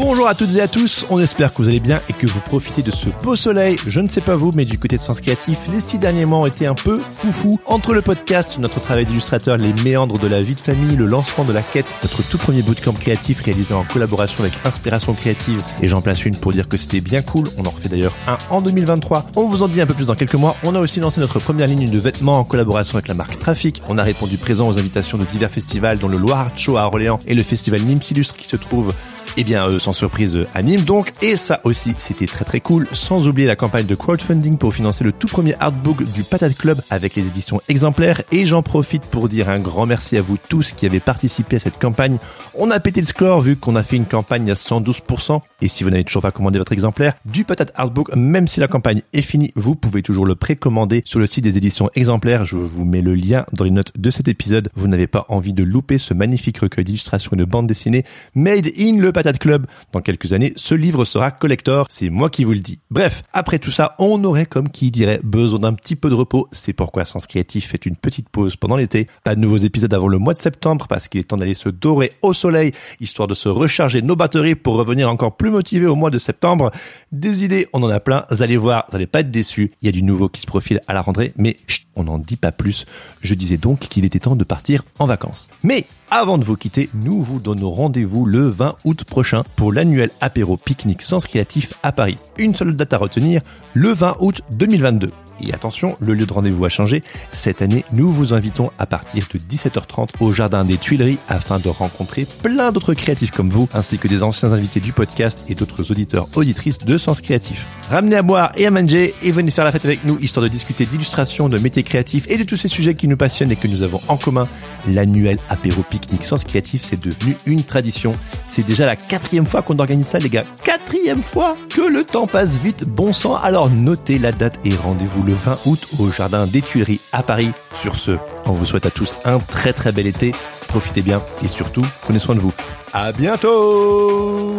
Bonjour à toutes et à tous, on espère que vous allez bien et que vous profitez de ce beau soleil. Je ne sais pas vous, mais du côté de Sens Créatif, les six derniers mois ont été un peu foufou. Entre le podcast, notre travail d'illustrateur, les méandres de la vie de famille, le lancement de la quête, notre tout premier bootcamp créatif réalisé en collaboration avec Inspiration Créative, et j'en place une pour dire que c'était bien cool, on en refait d'ailleurs un en 2023. On vous en dit un peu plus dans quelques mois. On a aussi lancé notre première ligne de vêtements en collaboration avec la marque Trafic. On a répondu présent aux invitations de divers festivals dont le Loire Show à Orléans et le festival Nîmes Illustre qui se trouve eh bien, euh, sans surprise, euh, à Nîmes donc. Et ça aussi, c'était très très cool. Sans oublier la campagne de crowdfunding pour financer le tout premier artbook du Patate Club avec les éditions exemplaires. Et j'en profite pour dire un grand merci à vous tous qui avez participé à cette campagne. On a pété le score vu qu'on a fait une campagne à 112%. Et si vous n'avez toujours pas commandé votre exemplaire du Patate Artbook, même si la campagne est finie, vous pouvez toujours le précommander sur le site des éditions exemplaires. Je vous mets le lien dans les notes de cet épisode. Vous n'avez pas envie de louper ce magnifique recueil d'illustrations et de bandes dessinées made in le Patate Club. Dans quelques années, ce livre sera collector, c'est moi qui vous le dis. Bref, après tout ça, on aurait comme qui dirait besoin d'un petit peu de repos. C'est pourquoi Sens Créatif fait une petite pause pendant l'été. Pas de nouveaux épisodes avant le mois de septembre parce qu'il est temps d'aller se dorer au soleil, histoire de se recharger nos batteries pour revenir encore plus motivé au mois de septembre. Des idées, on en a plein. Vous allez voir, vous n'allez pas être déçus. Il y a du nouveau qui se profile à la rentrée, mais on n'en dit pas plus. Je disais donc qu'il était temps de partir en vacances. Mais avant de vous quitter, nous vous donnons rendez-vous le 20 août prochain pour l'annuel apéro pique-nique Sens Créatif à Paris. Une seule date à retenir, le 20 août 2022. Et attention, le lieu de rendez-vous a changé. Cette année, nous vous invitons à partir de 17h30 au Jardin des Tuileries afin de rencontrer plein d'autres créatifs comme vous, ainsi que des anciens invités du podcast et d'autres auditeurs auditrices de Sens Créatif. Ramenez à boire et à manger et venez faire la fête avec nous, histoire de discuter d'illustration, de métiers créatifs et de tous ces sujets qui nous passionnent et que nous avons en commun. L'annuel apéro pique-nique Sens Créatif, c'est devenu une tradition. C'est déjà la quatrième fois qu'on organise ça, les gars. Quatrième fois que le temps passe vite, bon sang. Alors notez la date et rendez-vous le 20 août au Jardin des Tuileries à Paris. Sur ce, on vous souhaite à tous un très très bel été. Profitez bien et surtout, prenez soin de vous. À bientôt